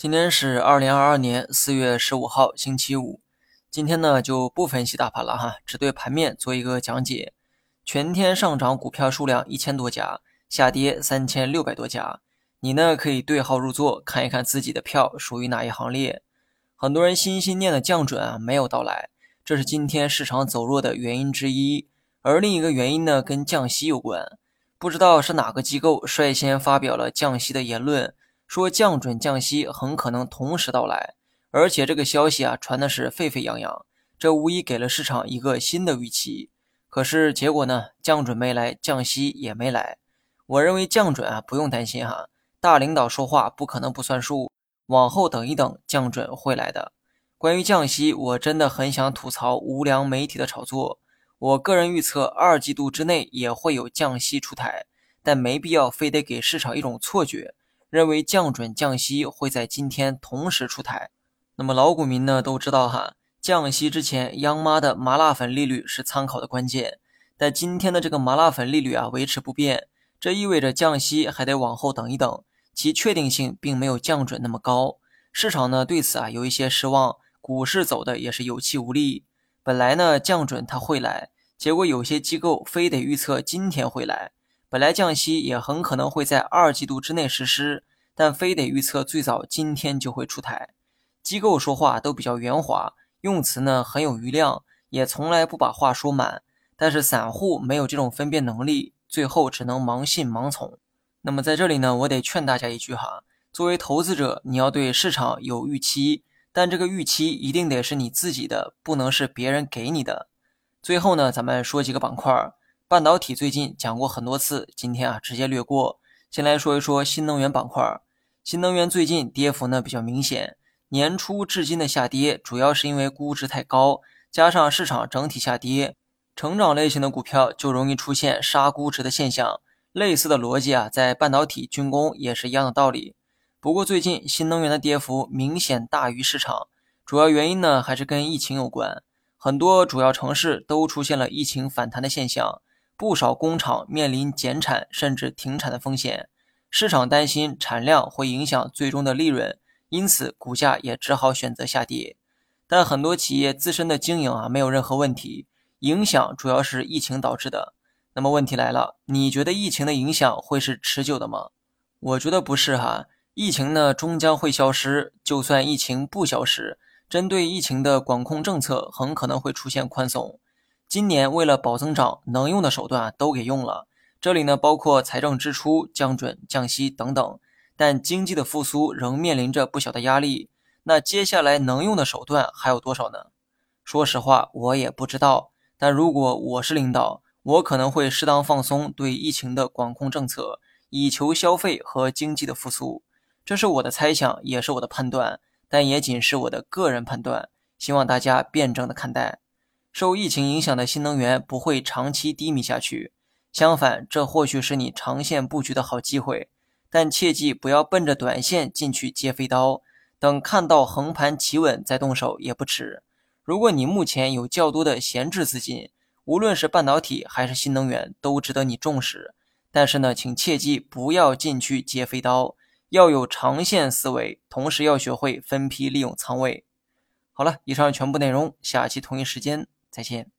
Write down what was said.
今天是二零二二年四月十五号，星期五。今天呢就不分析大盘了哈，只对盘面做一个讲解。全天上涨股票数量一千多家，下跌三千六百多家。你呢可以对号入座，看一看自己的票属于哪一行列。很多人心心念的降准啊没有到来，这是今天市场走弱的原因之一。而另一个原因呢跟降息有关，不知道是哪个机构率先发表了降息的言论。说降准降息很可能同时到来，而且这个消息啊传的是沸沸扬扬，这无疑给了市场一个新的预期。可是结果呢？降准没来，降息也没来。我认为降准啊不用担心哈，大领导说话不可能不算数，往后等一等，降准会来的。关于降息，我真的很想吐槽无良媒体的炒作。我个人预测二季度之内也会有降息出台，但没必要非得给市场一种错觉。认为降准降息会在今天同时出台，那么老股民呢都知道哈，降息之前央妈的麻辣粉利率是参考的关键，但今天的这个麻辣粉利率啊维持不变，这意味着降息还得往后等一等，其确定性并没有降准那么高。市场呢对此啊有一些失望，股市走的也是有气无力。本来呢降准它会来，结果有些机构非得预测今天会来。本来降息也很可能会在二季度之内实施，但非得预测最早今天就会出台。机构说话都比较圆滑，用词呢很有余量，也从来不把话说满。但是散户没有这种分辨能力，最后只能盲信盲从。那么在这里呢，我得劝大家一句哈：作为投资者，你要对市场有预期，但这个预期一定得是你自己的，不能是别人给你的。最后呢，咱们说几个板块。半导体最近讲过很多次，今天啊直接略过。先来说一说新能源板块。新能源最近跌幅呢比较明显，年初至今的下跌主要是因为估值太高，加上市场整体下跌，成长类型的股票就容易出现杀估值的现象。类似的逻辑啊，在半导体、军工也是一样的道理。不过最近新能源的跌幅明显大于市场，主要原因呢还是跟疫情有关，很多主要城市都出现了疫情反弹的现象。不少工厂面临减产甚至停产的风险，市场担心产量会影响最终的利润，因此股价也只好选择下跌。但很多企业自身的经营啊没有任何问题，影响主要是疫情导致的。那么问题来了，你觉得疫情的影响会是持久的吗？我觉得不是哈，疫情呢终将会消失，就算疫情不消失，针对疫情的管控政策很可能会出现宽松。今年为了保增长，能用的手段都给用了。这里呢包括财政支出、降准、降息等等。但经济的复苏仍面临着不小的压力。那接下来能用的手段还有多少呢？说实话，我也不知道。但如果我是领导，我可能会适当放松对疫情的管控政策，以求消费和经济的复苏。这是我的猜想，也是我的判断，但也仅是我的个人判断。希望大家辩证的看待。受疫情影响的新能源不会长期低迷下去，相反，这或许是你长线布局的好机会。但切记不要奔着短线进去接飞刀，等看到横盘企稳再动手也不迟。如果你目前有较多的闲置资金，无论是半导体还是新能源，都值得你重视。但是呢，请切记不要进去接飞刀，要有长线思维，同时要学会分批利用仓位。好了，以上全部内容，下期同一时间。再见。